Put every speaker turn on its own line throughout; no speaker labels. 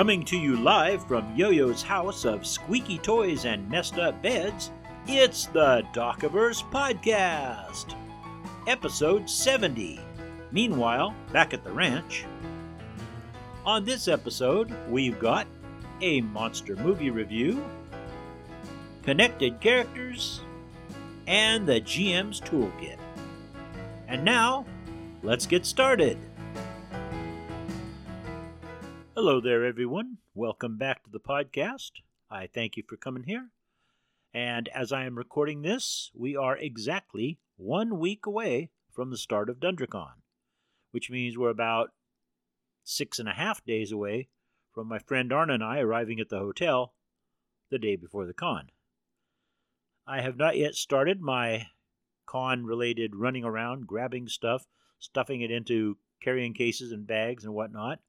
Coming to you live from Yo Yo's house of squeaky toys and messed up beds, it's the Dockiverse Podcast, episode 70. Meanwhile, back at the ranch. On this episode, we've got a monster movie review, connected characters, and the GM's Toolkit. And now, let's get started. Hello there, everyone. Welcome back to the podcast. I thank you for coming here. And as I am recording this, we are exactly one week away from the start of DunDraCon, which means we're about six and a half days away from my friend Arna and I arriving at the hotel the day before the con. I have not yet started my con related running around, grabbing stuff, stuffing it into carrying cases and bags and whatnot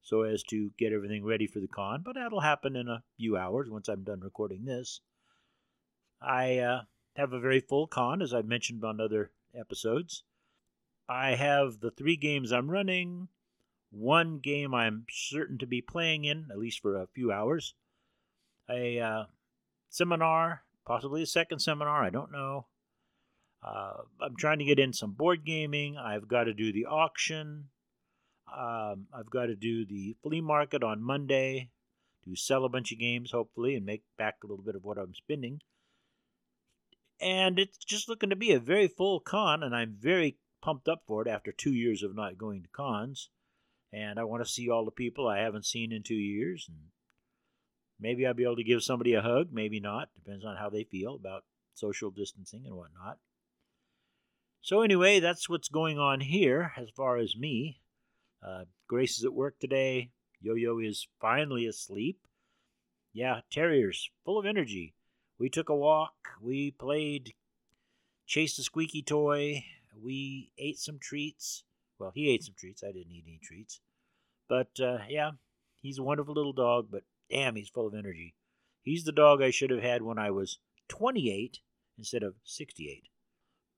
so as to get everything ready for the con, but that'll happen in a few hours once I'm done recording this. I uh, have a very full con, as I've mentioned on other episodes. I have the three games I'm running, one game I'm certain to be playing in, at least for a few hours, a uh, seminar, possibly a second seminar, I don't know. Uh, I'm trying to get in some board gaming. I've got to do the auction. Um, I've got to do the flea market on Monday to sell a bunch of games, hopefully, and make back a little bit of what I'm spending. And it's just looking to be a very full con, and I'm very pumped up for it after two years of not going to cons. And I want to see all the people I haven't seen in two years. And maybe I'll be able to give somebody a hug, maybe not. Depends on how they feel about social distancing and whatnot. So, anyway, that's what's going on here as far as me. Uh, Grace is at work today. Yo Yo is finally asleep. Yeah, Terriers, full of energy. We took a walk. We played Chase the Squeaky Toy. We ate some treats. Well, he ate some treats. I didn't eat any treats. But uh, yeah, he's a wonderful little dog, but damn, he's full of energy. He's the dog I should have had when I was 28 instead of 68.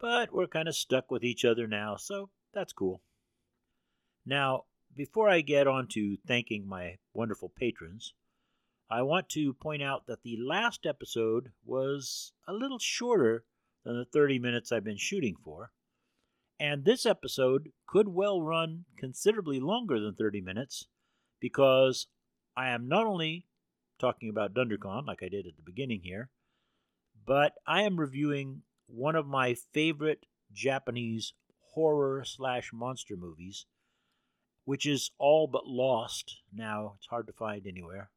But we're kind of stuck with each other now, so that's cool. Now, before I get on to thanking my wonderful patrons, I want to point out that the last episode was a little shorter than the 30 minutes I've been shooting for, and this episode could well run considerably longer than 30 minutes because I am not only talking about DunDraCon, like I did at the beginning here, but I am reviewing one of my favorite Japanese horror slash monster movies which is all but lost now. It's hard to find anywhere.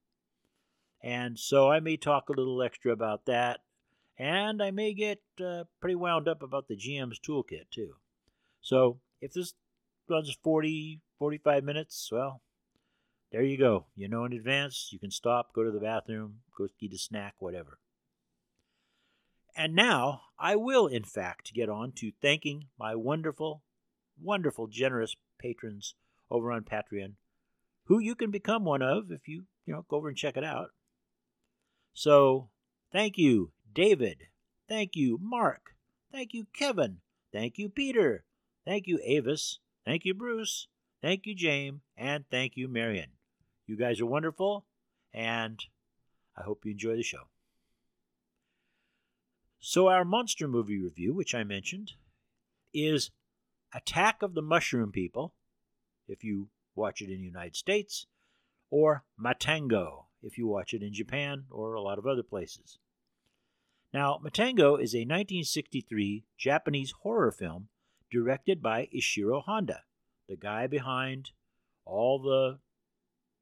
And so I may talk a little extra about that. And I may get uh, pretty wound up about the GM's toolkit, too. So if this runs 40, 45 minutes, well, there you go. You know in advance. You can stop, go to the bathroom, go eat a snack, whatever. And now I will, in fact, get on to thanking my wonderful, wonderful, generous patrons over on Patreon, who you can become one of if you, you know, go over and check it out. So, thank you, David. Thank you, Mark. Thank you, Kevin. Thank you, Peter. Thank you, Avis. Thank you, Bruce. Thank you, James. And thank you, Marion. You guys are wonderful, and I hope you enjoy the show. So, our monster movie review, which I mentioned, is Attack of the Mushroom People if you watch it in the United States, or Matango if you watch it in Japan or a lot of other places. Now, Matango is a 1963 Japanese horror film directed by Ishiro Honda, the guy behind all the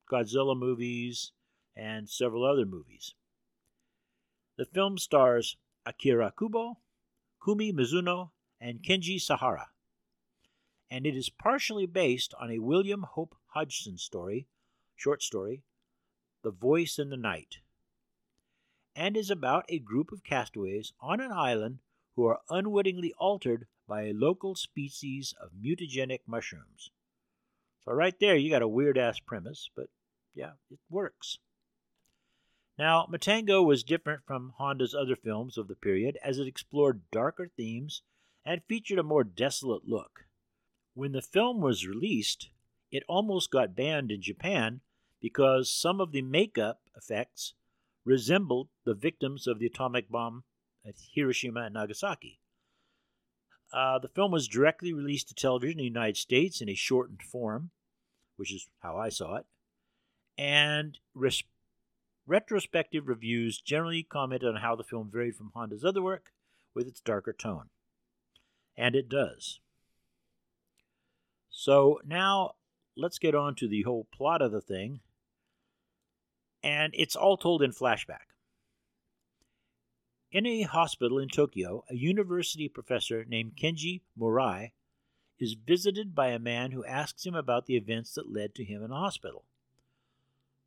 Godzilla movies and several other movies. The film stars Akira Kubo, Kumi Mizuno, and Kenji Sahara and it is partially based on a William Hope Hodgson story, short story, The Voice in the Night, and is about a group of castaways on an island who are unwittingly altered by a local species of mutagenic mushrooms. So, right there, you got a weird ass premise, but yeah, it works. Now, Matango was different from Honda's other films of the period as it explored darker themes and featured a more desolate look. When the film was released, it almost got banned in Japan because some of the makeup effects resembled the victims of the atomic bomb at Hiroshima and Nagasaki. Uh, the film was directly released to television in the United States in a shortened form, which is how I saw it, and res- retrospective reviews generally commented on how the film varied from Honda's other work with its darker tone. And it does. So now let's get on to the whole plot of the thing. And it's all told in flashback. In a hospital in Tokyo, a university professor named Kenji Murai is visited by a man who asks him about the events that led to him in the hospital.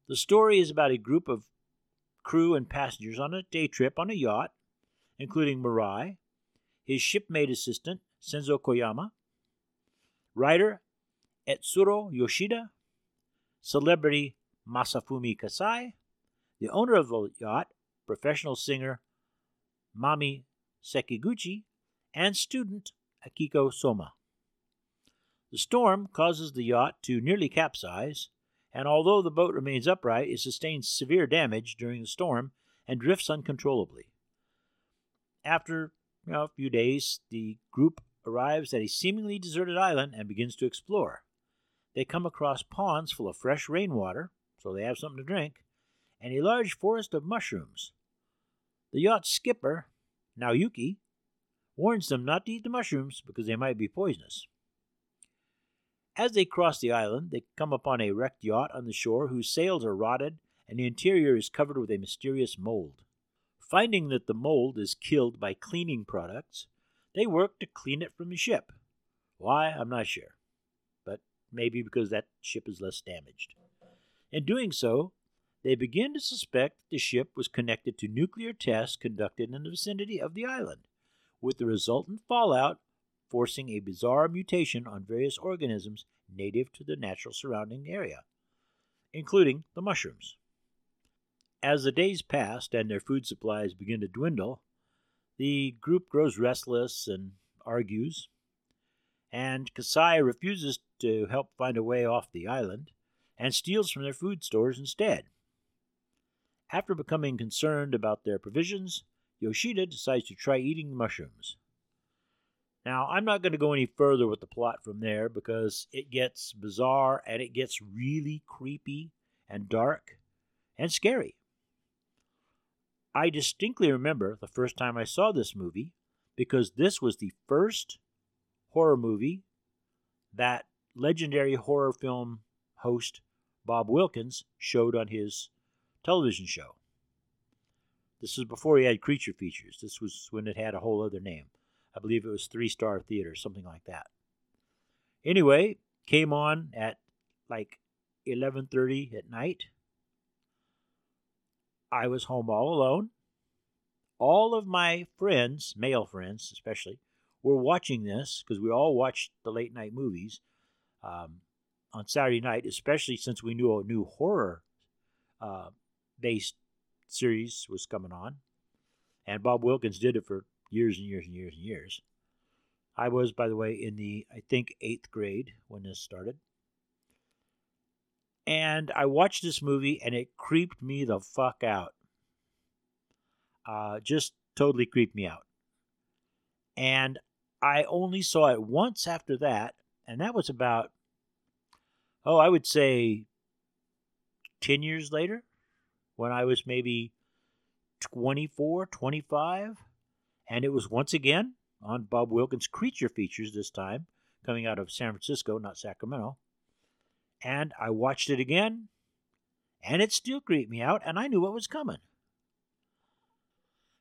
The story is about a group of crew and passengers on a day trip on a yacht, including Murai, his shipmate assistant, Senzo Koyama, writer Etsuro Yoshida, celebrity Masafumi Kasai, the owner of the yacht, professional singer Mami Sekiguchi, and student Akiko Soma. The storm causes the yacht to nearly capsize, and although the boat remains upright, it sustains severe damage during the storm and drifts uncontrollably. After you know, a few days, the group arrives at a seemingly deserted island and begins to explore. They come across ponds full of fresh rainwater, so they have something to drink, and a large forest of mushrooms. The yacht's skipper, Naoyuki, warns them not to eat the mushrooms because they might be poisonous. As they cross the island, they come upon a wrecked yacht on the shore whose sails are rotted and the interior is covered with a mysterious mold. Finding that the mold is killed by cleaning products, they work to clean it from the ship. Why, I'm not sure, but maybe because that ship is less damaged. In doing so, they begin to suspect that the ship was connected to nuclear tests conducted in the vicinity of the island, with the resultant fallout forcing a bizarre mutation on various organisms native to the natural surrounding area, including the mushrooms. As the days passed and their food supplies begin to dwindle, the group grows restless and argues, and Kasai refuses to help find a way off the island and steals from their food stores instead. After becoming concerned about their provisions, Yoshida decides to try eating the mushrooms. Now, I'm not going to go any further with the plot from there because it gets bizarre and it gets really creepy and dark and scary. I distinctly remember the first time I saw this movie because this was the first horror movie that legendary horror film host Bob Wilkins showed on his television show. This was before he had creature features. This was when it had a whole other name. I believe it was Three Star Theater, something like that. Anyway, came on at like 11:30 at night. I was home all alone. All of my friends, male friends especially, were watching this because we all watched the late night movies um, on Saturday night, especially since we knew a new horror uh, based series was coming on. And Bob Wilkins did it for years and years and years and years. I was, by the way, in the, I think, eighth grade when this started. And I watched this movie and it creeped me the fuck out. Uh, just totally creeped me out. And I only saw it once after that, and that was about, oh, I would say 10 years later when I was maybe 24, 25. And it was once again on Bob Wilkins' Creature Features this time, coming out of San Francisco, not Sacramento. And I watched it again, and it still creeped me out, and I knew what was coming.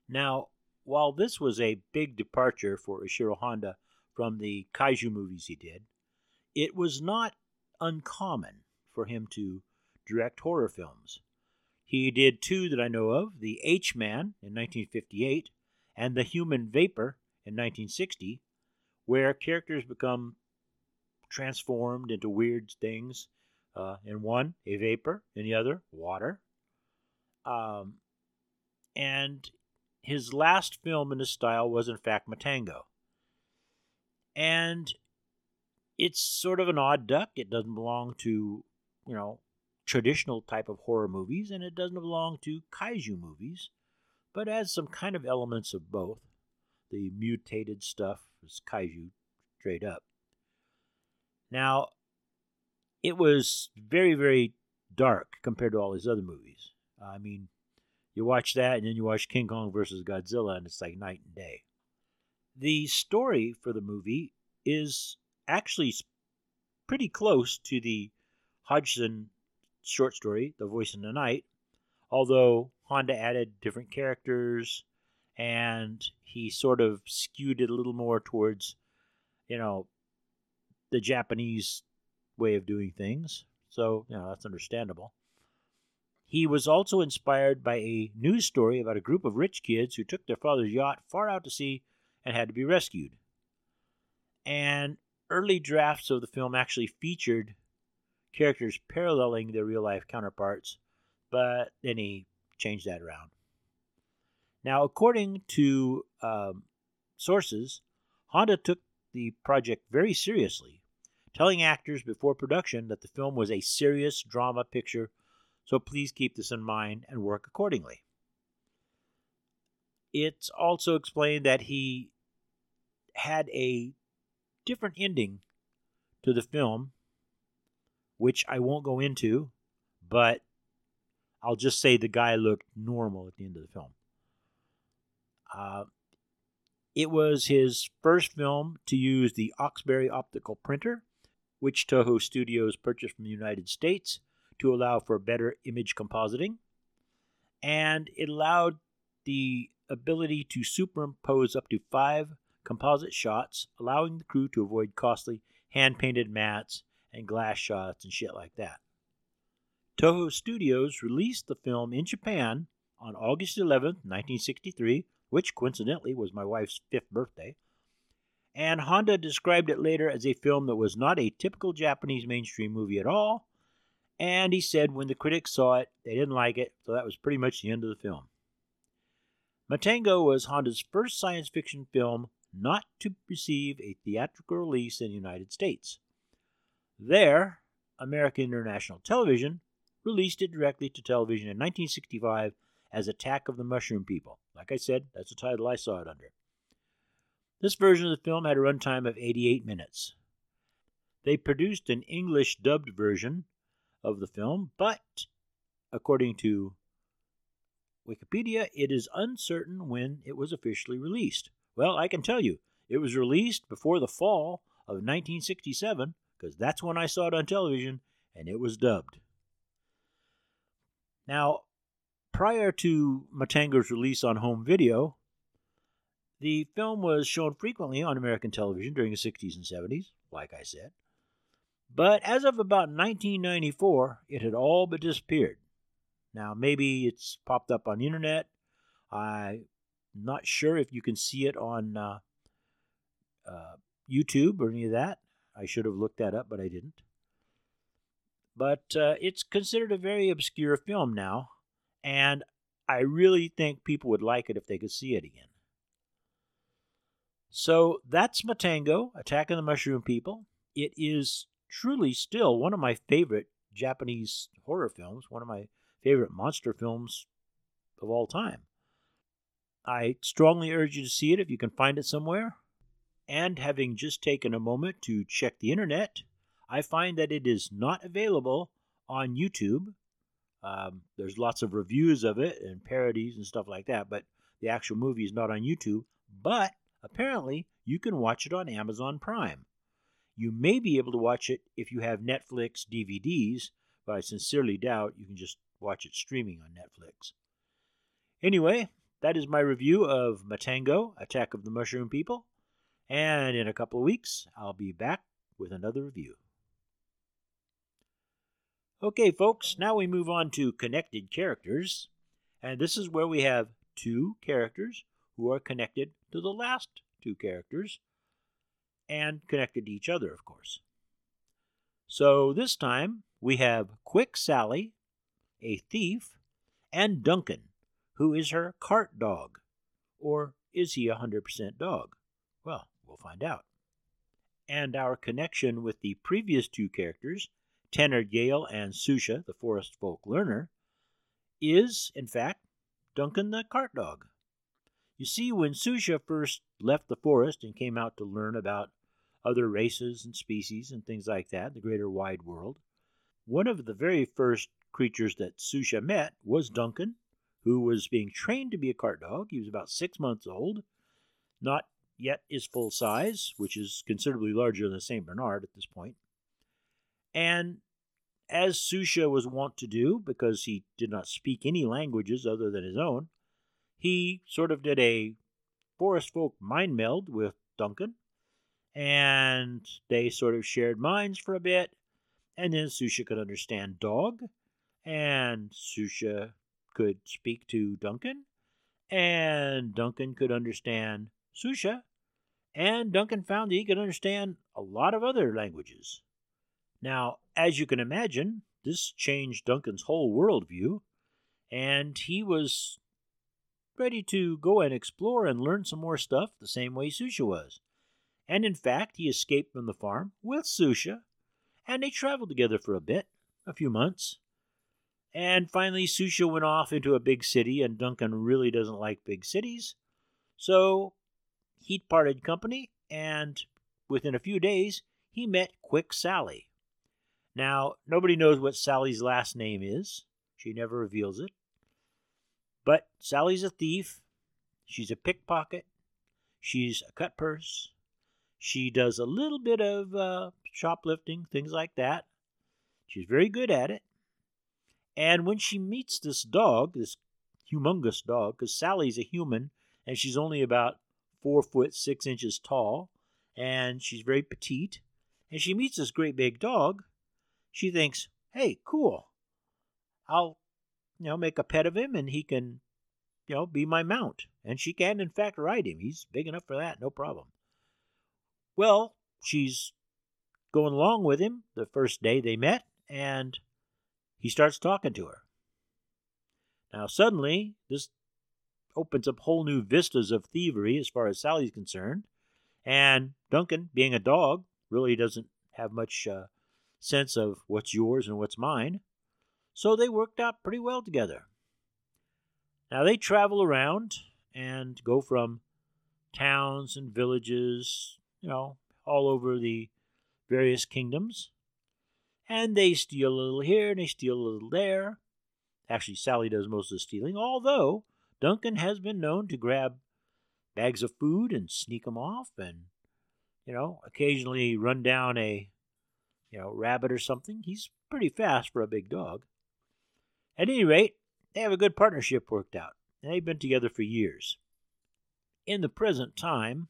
Now, while this was a big departure for Ishiro Honda from the kaiju movies he did, it was not uncommon for him to direct horror films. He did two that I know of The H Man in 1958 and The Human Vapor in 1960, where characters become transformed into weird things. Uh, in one, a vapor, in the other, water. Um, and his last film in this style was, in fact, Matango. And it's sort of an odd duck. It doesn't belong to, you know, traditional type of horror movies, and it doesn't belong to kaiju movies, but has some kind of elements of both. The mutated stuff is kaiju straight up. Now, it was very, very dark compared to all his other movies. I mean, you watch that and then you watch King Kong versus Godzilla, and it's like night and day. The story for the movie is actually pretty close to the Hodgson short story, The Voice in the Night, although Honda added different characters and he sort of skewed it a little more towards, you know, the Japanese way of doing things. So, you know, that's understandable. He was also inspired by a news story about a group of rich kids who took their father's yacht far out to sea and had to be rescued. And early drafts of the film actually featured characters paralleling their real life counterparts, but then he changed that around. Now, according to um, sources, Honda took the project very seriously, telling actors before production that the film was a serious drama picture, so please keep this in mind and work accordingly. It's also explained that he had a different ending to the film which I won't go into, but I'll just say the guy looked normal at the end of the film. Uh, it was his first film to use the Oxberry optical printer, which Toho Studios purchased from the United States to allow for better image compositing. And it allowed the ability to superimpose up to five composite shots, allowing the crew to avoid costly hand painted mattes and glass shots and shit like that. Toho Studios released the film in Japan on August 11, 1963, which coincidentally was my wife's fifth birthday. And Honda described it later as a film that was not a typical Japanese mainstream movie at all. And he said when the critics saw it, they didn't like it, so that was pretty much the end of the film. Matango was Honda's first science fiction film not to receive a theatrical release in the United States. There, American International Television released it directly to television in 1965 as Attack of the Mushroom People. Like I said, that's the title I saw it under. This version of the film had a runtime of 88 minutes. They produced an English dubbed version of the film, but according to Wikipedia, it is uncertain when it was officially released. Well, I can tell you, it was released before the fall of 1967 because that's when I saw it on television and it was dubbed. Now, prior to Matango's release on home video, the film was shown frequently on American television during the 60s and 70s, like I said. But as of about 1994, it had all but disappeared. Now, maybe it's popped up on the internet. I'm not sure if you can see it on uh, uh, YouTube or any of that. I should have looked that up, but I didn't. But uh, it's considered a very obscure film now, and I really think people would like it if they could see it again. So that's Matango, Attack of the Mushroom People. It is truly still one of my favorite Japanese horror films, one of my favorite monster films of all time. I strongly urge you to see it if you can find it somewhere. And having just taken a moment to check the internet, I find that it is not available on YouTube. Um, there's lots of reviews of it and parodies and stuff like that, but the actual movie is not on YouTube. But apparently, you can watch it on Amazon Prime. You may be able to watch it if you have Netflix DVDs, but I sincerely doubt you can just watch it streaming on Netflix. Anyway, that is my review of Matango, Attack of the Mushroom People. And in a couple of weeks, I'll be back with another review. Okay, folks, now we move on to connected characters. And this is where we have two characters who are connected to the last two characters and connected to each other, of course. So this time we have Quick Sally, a thief, and Duncan, who is her cart dog. Or is he a 100% dog? Well, we'll find out. And our connection with the previous two characters, Tanner Gale and Susha, the forest folk learner, is, in fact, Duncan the cart dog. You see, when Susha first left the forest and came out to learn about other races and species and things like that, the greater wide world, one of the very first creatures that Susha met was Duncan, who was being trained to be a cart dog. He was about six months old, not yet is full size, which is considerably larger than St. Bernard at this point. And as Susha was wont to do, because he did not speak any languages other than his own, he sort of did a forest folk mind meld with Duncan, and they sort of shared minds for a bit, and then Susha could understand dog, and Susha could speak to Duncan, and Duncan could understand Susha, and Duncan found that he could understand a lot of other languages. Now, as you can imagine, this changed Duncan's whole worldview, and he was ready to go and explore and learn some more stuff the same way Susha was. And in fact, he escaped from the farm with Susha, and they traveled together for a bit, a few months. And finally, Susha went off into a big city, and Duncan really doesn't like big cities. So he parted company, and within a few days, he met Quick Sally. Now, nobody knows what Sally's last name is. She never reveals it. But Sally's a thief. She's a pickpocket. She's a cut purse. She does a little bit of uh, shoplifting, things like that. She's very good at it. And when she meets this dog, this humongous dog, because Sally's a human and she's only about four foot six inches tall, and she's very petite, and she meets this great big dog, she thinks, hey, cool. I'll, you know, make a pet of him and he can, you know, be my mount. And she can, in fact, ride him. He's big enough for that, no problem. Well, she's going along with him the first day they met, and he starts talking to her. Now, suddenly, this opens up whole new vistas of thievery as far as Sally's concerned. And Duncan, being a dog, really doesn't have much uh, sense of what's yours and what's mine. So they worked out pretty well together. Now they travel around and go from towns and villages, you know, all over the various kingdoms. And they steal a little here and they steal a little there. Actually, Sally does most of the stealing, although Duncan has been known to grab bags of food and sneak them off and, you know, occasionally run down a you know, rabbit or something. He's pretty fast for a big dog. At any rate, they have a good partnership worked out, and they've been together for years. In the present time,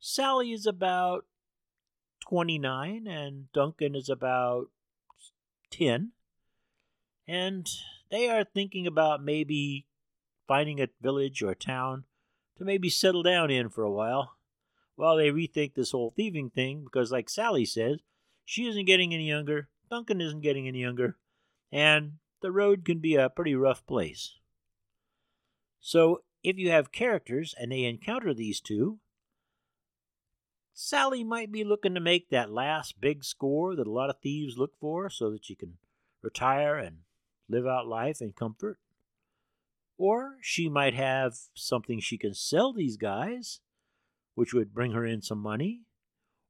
Sally is about 29 and Duncan is about 10. And they are thinking about maybe finding a village or a town to maybe settle down in for a while while they rethink this whole thieving thing because, like Sally says, she isn't getting any younger. Duncan isn't getting any younger. And the road can be a pretty rough place. So, if you have characters and they encounter these two, Sally might be looking to make that last big score that a lot of thieves look for so that she can retire and live out life in comfort. Or she might have something she can sell these guys, which would bring her in some money.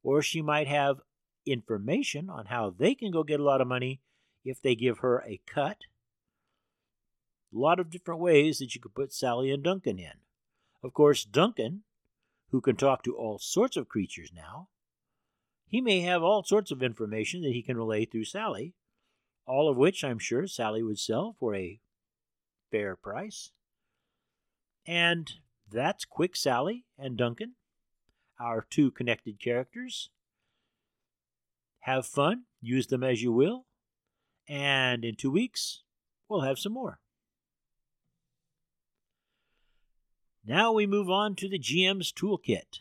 Or she might have information on how they can go get a lot of money if they give her a cut. A lot of different ways that you could put Sally and Duncan in. Of course, Duncan, who can talk to all sorts of creatures now, he may have all sorts of information that he can relay through Sally, all of which I'm sure Sally would sell for a fair price. And that's Quick Sally and Duncan, our two connected characters. Have fun, use them as you will, and in two weeks, we'll have some more. Now we move on to the GM's toolkit.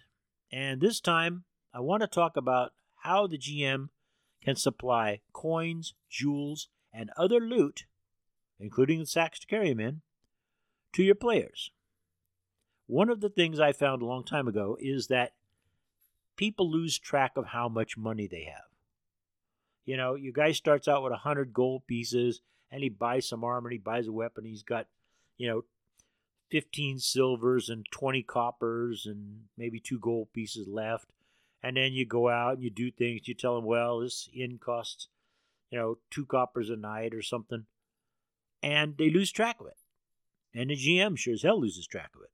And this time, I want to talk about how the GM can supply coins, jewels, and other loot, including the sacks to carry them in, to your players. One of the things I found a long time ago is that people lose track of how much money they have. You know, your guy starts out with a 100 gold pieces and he buys some armor, he buys a weapon, he's got, you know, 15 silvers and 20 coppers and maybe two gold pieces left. And then you go out and you do things. You tell him, well, this inn costs, you know, two coppers a night or something. And they lose track of it. And the GM sure as hell loses track of it.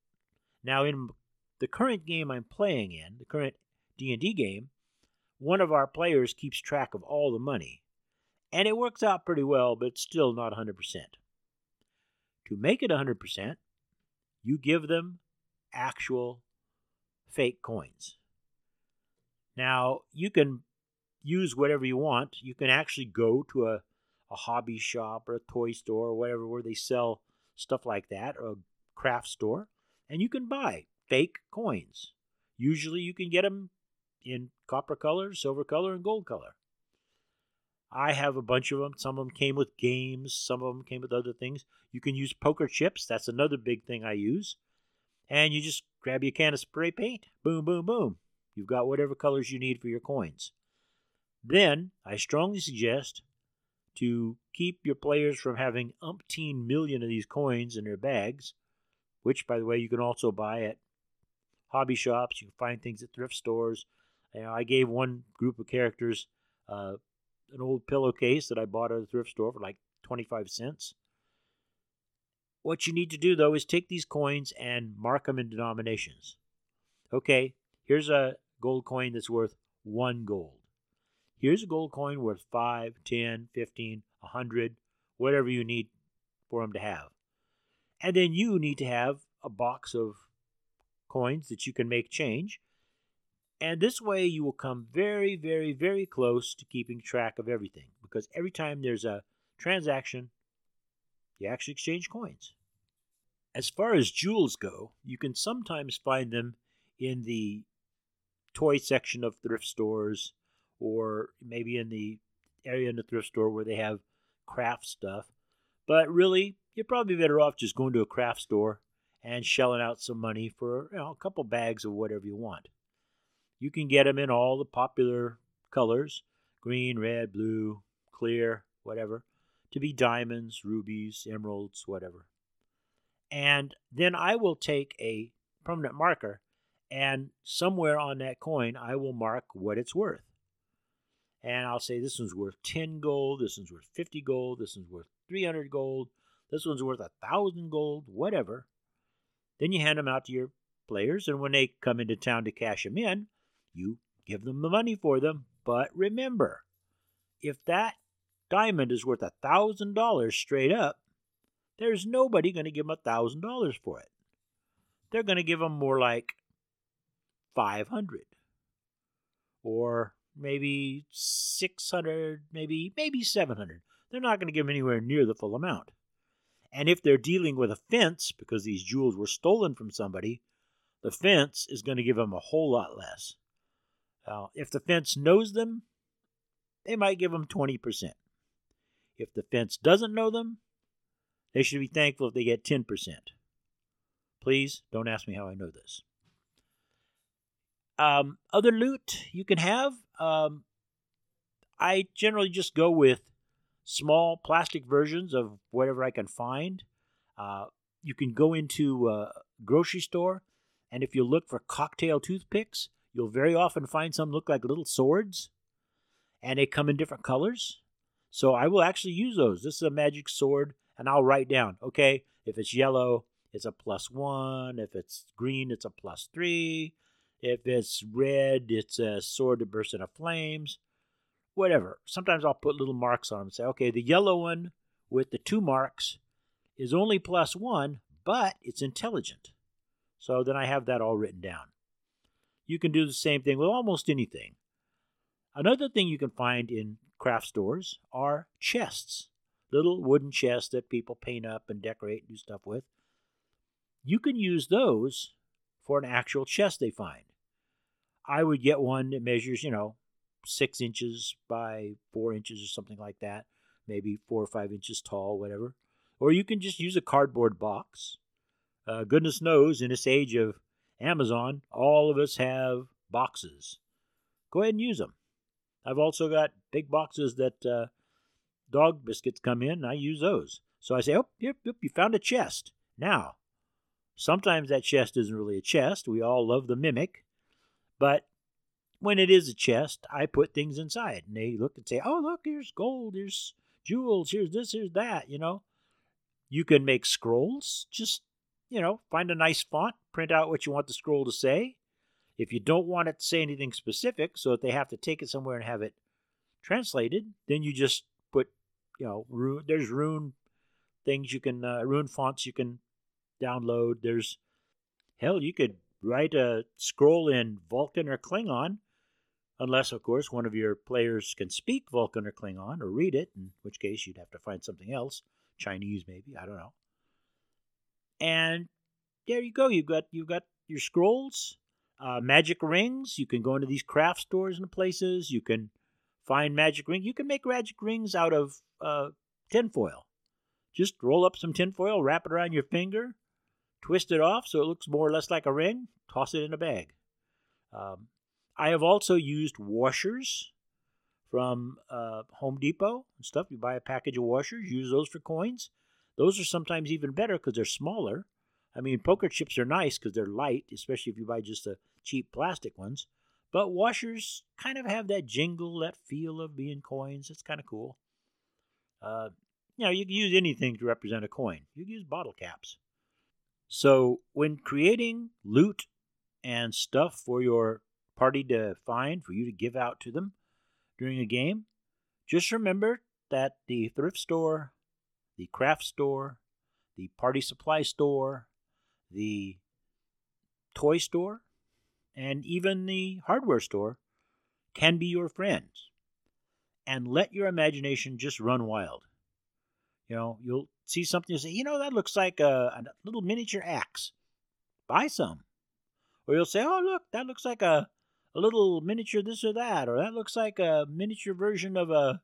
Now, in the current game I'm playing in, the current D&D game, one of our players keeps track of all the money. And it works out pretty well, but still not 100%. To make it 100%, you give them actual fake coins. Now, you can use whatever you want. You can actually go to a, a hobby shop or a toy store or whatever where they sell stuff like that, or a craft store, and you can buy fake coins. Usually you can get them in copper color, silver color, and gold color. I have a bunch of them. Some of them came with games, some of them came with other things. You can use poker chips. That's another big thing I use. And you just grab your can of spray paint. Boom, boom, boom. You've got whatever colors you need for your coins. Then, I strongly suggest to keep your players from having umpteen million of these coins in their bags, which, by the way, you can also buy at hobby shops. You can find things at thrift stores. You know, I gave one group of characters uh, an old pillowcase that I bought at a thrift store for like 25 cents. What you need to do, though, is take these coins and mark them in denominations. Okay, here's a gold coin that's worth one gold. Here's a gold coin worth 5, 10, 15, 100, whatever you need for them to have. And then you need to have a box of coins that you can make change and this way you will come very, very, very close to keeping track of everything because every time there's a transaction, you actually exchange coins. As far as jewels go, you can sometimes find them in the toy section of thrift stores or maybe in the area in the thrift store where they have craft stuff. But really, you're probably better off just going to a craft store and shelling out some money for you know, a couple bags of whatever you want. You can get them in all the popular colors green, red, blue, clear, whatever to be diamonds, rubies, emeralds, whatever. And then I will take a permanent marker and somewhere on that coin I will mark what it's worth. And I'll say this one's worth 10 gold, this one's worth 50 gold, this one's worth 300 gold, this one's worth a thousand gold, whatever. Then you hand them out to your players, and when they come into town to cash them in, you give them the money for them. But remember, if that diamond is worth a thousand dollars straight up, there's nobody going to give them a thousand dollars for it. They're going to give them more like 500 or maybe 600, maybe maybe 700. They're not going to give them anywhere near the full amount. And if they're dealing with a fence because these jewels were stolen from somebody, the fence is going to give them a whole lot less. Uh, if the fence knows them, they might give them 20%. If the fence doesn't know them, they should be thankful if they get 10%. Please don't ask me how I know this. Um, other loot you can have, um, I generally just go with small plastic versions of whatever I can find. Uh, you can go into a grocery store, and if you look for cocktail toothpicks, You'll very often find some look like little swords, and they come in different colors. So I will actually use those. This is a magic sword, and I'll write down, okay, if it's yellow, it's a plus one. If it's green, it's a plus three. If it's red, it's a sword that bursts into flames. Whatever. Sometimes I'll put little marks on them and say, okay, the yellow one with the two marks is only plus one, but it's intelligent. So then I have that all written down. You can do the same thing with almost anything. Another thing you can find in craft stores are chests, little wooden chests that people paint up and decorate and do stuff with. You can use those for an actual chest they find. I would get one that measures, you know, six inches by four inches or something like that, maybe four or five inches tall, whatever. Or you can just use a cardboard box uh, goodness knows, in this age of Amazon, all of us have boxes. Go ahead and use them. I've also got big boxes that uh, dog biscuits come in. I use those. So I say, oh, yep, yep, you found a chest. Now, sometimes that chest isn't really a chest. We all love the mimic. But when it is a chest, I put things inside. And they look and say, oh, look, here's gold, here's jewels, here's this, here's that, you know. You can make scrolls. Just, you know, find a nice font, print out what you want the scroll to say. If you don't want it to say anything specific, so that they have to take it somewhere and have it translated, then you just put, you know, rune, there's rune things you can, uh, rune fonts you can download. There's, hell, you could write a scroll in Vulcan or Klingon, unless, of course, one of your players can speak Vulcan or Klingon or read it, in which case you'd have to find something else, Chinese maybe, I don't know. And there you go. You've got you've got your scrolls, uh, magic rings. You can go into these craft stores and places. You can find magic ring. You can make magic rings out of uh, tinfoil. Just roll up some tinfoil, wrap it around your finger, twist it off so it looks more or less like a ring, toss it in a bag. Um, I have also used washers from uh, Home Depot and stuff. You buy a package of washers, use those for coins. Those are sometimes even better because they're smaller. I mean, poker chips are nice because they're light, especially if you buy just the cheap plastic ones. But washers kind of have that jingle, that feel of being coins. It's kind of cool. Uh, you know, you can use anything to represent a coin. You can use bottle caps. So, when creating loot and stuff for your party to find, for you to give out to them during a game, just remember that the thrift store, the craft store, the party supply store, the toy store, and even the hardware store can be your friends. And let your imagination just run wild. You know, you'll see something and say, you know, that looks like a, a little miniature axe. Buy some. Or you'll say, oh, look, that looks like a, a little miniature this or that. Or that looks like a miniature version of a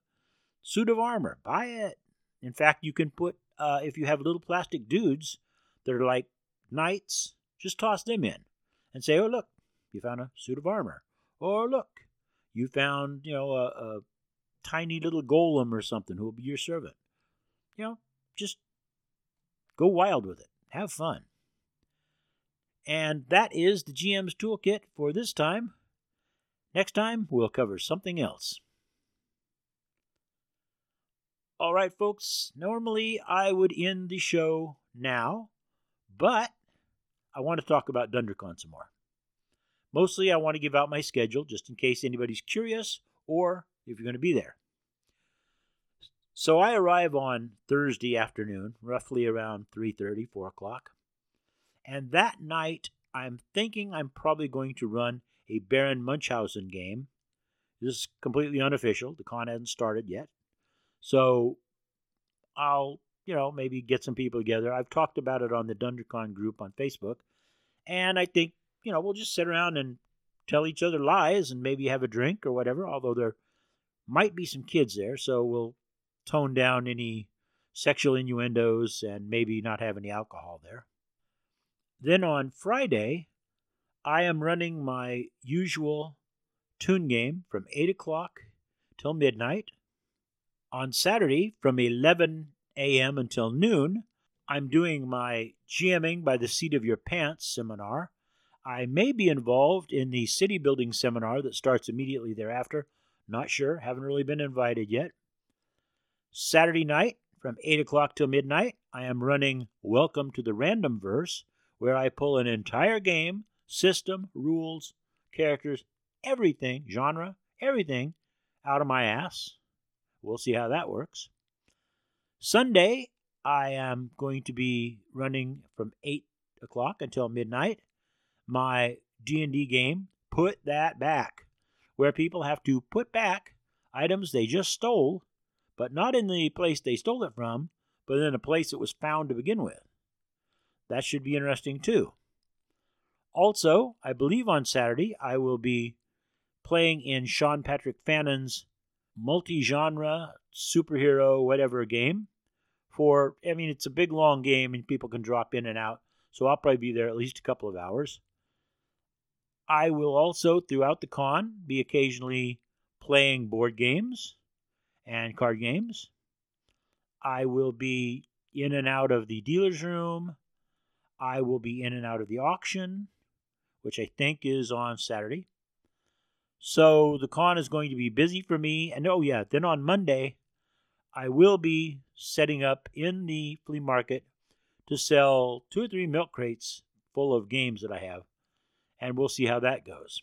suit of armor. Buy it. In fact, you can put, uh, if you have little plastic dudes that are like knights, just toss them in and say, oh, look, you found a suit of armor. Or look, you found, you know, a, a tiny little golem or something who will be your servant. You know, just go wild with it. Have fun. And that is the GM's Toolkit for this time. Next time, we'll cover something else. All right, folks, normally I would end the show now, but I want to talk about DunDraCon some more. Mostly, I want to give out my schedule just in case anybody's curious or if you're going to be there. So I arrive on Thursday afternoon, roughly around 3:30, 4 o'clock. And that night, I'm thinking I'm probably going to run a Baron Munchausen game. This is completely unofficial. The con hasn't started yet. So I'll, you know, maybe get some people together. I've talked about it on the DunDraCon group on Facebook. And I think, you know, we'll just sit around and tell each other lies and maybe have a drink or whatever, although there might be some kids there. So we'll tone down any sexual innuendos and maybe not have any alcohol there. Then on Friday, I am running my usual Toon game from 8 o'clock till midnight. On Saturday, from 11 a.m. until noon, I'm doing my GMing by the seat of your pants seminar. I may be involved in the city building seminar that starts immediately thereafter. Not sure, haven't really been invited yet. Saturday night from 8 o'clock till midnight, I am running Welcome to the Random Verse, where I pull an entire game, system, rules, characters, everything, genre, everything out of my ass. We'll see how that works. Sunday, I am going to be running from 8 o'clock until midnight my D&D game, Put That Back, where people have to put back items they just stole but not in the place they stole it from, but in a place it was found to begin with. That should be interesting too. Also, I believe on Saturday I will be playing in Sean Patrick Fannon's multi genre superhero whatever game. For, I mean, it's a big long game and people can drop in and out. so I'll probably be there at least a couple of hours. I will also, throughout the con, be occasionally playing board games and card games. I will be in and out of the dealer's room. I will be in and out of the auction, which I think is on Saturday. So the con is going to be busy for me. And oh, yeah, then on Monday, I will be setting up in the flea market to sell two or three milk crates full of games that I have. And we'll see how that goes.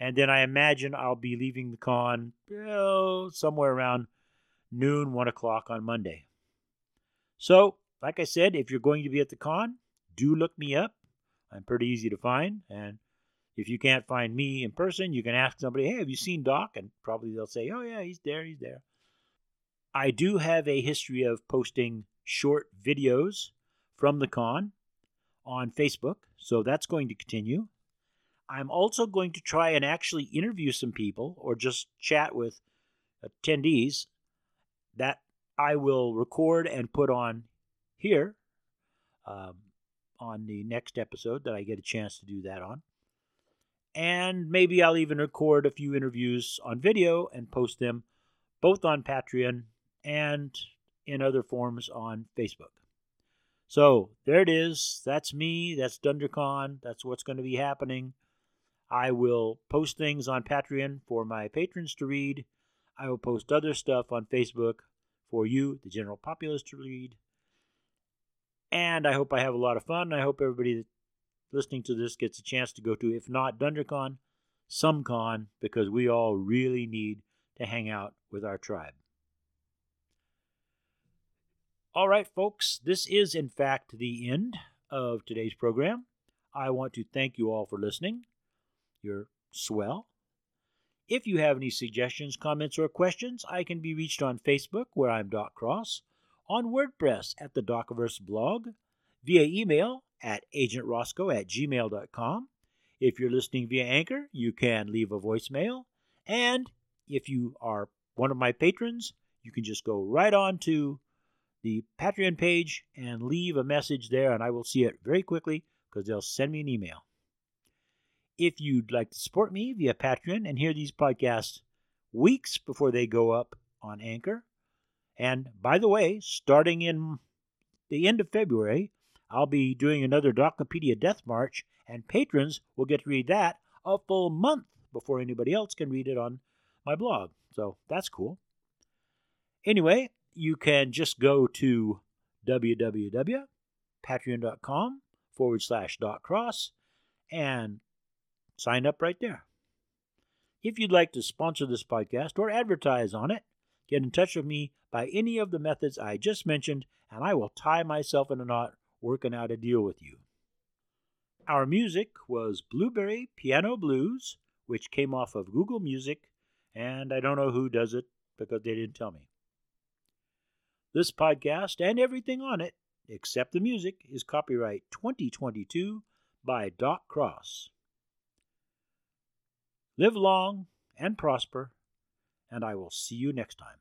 And then I imagine I'll be leaving the con somewhere around noon, 1 o'clock on Monday. So, like I said, if you're going to be at the con, do look me up. I'm pretty easy to find. And if you can't find me in person, you can ask somebody, hey, have you seen Doc? And probably they'll say, oh, yeah, he's there, he's there. I do have a history of posting short videos from the con on Facebook, so that's going to continue. I'm also going to try and actually interview some people or just chat with attendees that I will record and put on here um, on the next episode that I get a chance to do that on. And maybe I'll even record a few interviews on video and post them both on Patreon and in other forms on Facebook. So there it is. That's me. That's DunDraCon. That's what's going to be happening. I will post things on Patreon for my patrons to read. I will post other stuff on Facebook for you, the general populace, to read. And I hope I have a lot of fun. I hope everybody listening to this gets a chance to go to, if not DunDraCon, some con, because we all really need to hang out with our tribe. All right, folks, this is in fact the end of today's program. I want to thank you all for listening. You're swell. If you have any suggestions, comments, or questions, I can be reached on Facebook, where I'm Doc Cross, on WordPress at the Docverse blog, via email at agentroscoe at gmail.com. If you're listening via Anchor, you can leave a voicemail. And if you are one of my patrons, you can just go right on to the Patreon page and leave a message there, and I will see it very quickly because they'll send me an email. If you'd like to support me via Patreon and hear these podcasts weeks before they go up on Anchor, and by the way, starting in the end of February, I'll be doing another Docopedia Death March, and patrons will get to read that a full month before anybody else can read it on my blog. So that's cool. Anyway, you can just go to www.patreon.com forward slash doc cross and sign up right there. If you'd like to sponsor this podcast or advertise on it, get in touch with me by any of the methods I just mentioned, and I will tie myself in a knot working out a deal with you. Our music was Blueberry Piano Blues, which came off of Google Music, and I don't know who does it because they didn't tell me. This podcast and everything on it, except the music, is copyright 2022 by Doc Cross. Live long and prosper, and I will see you next time.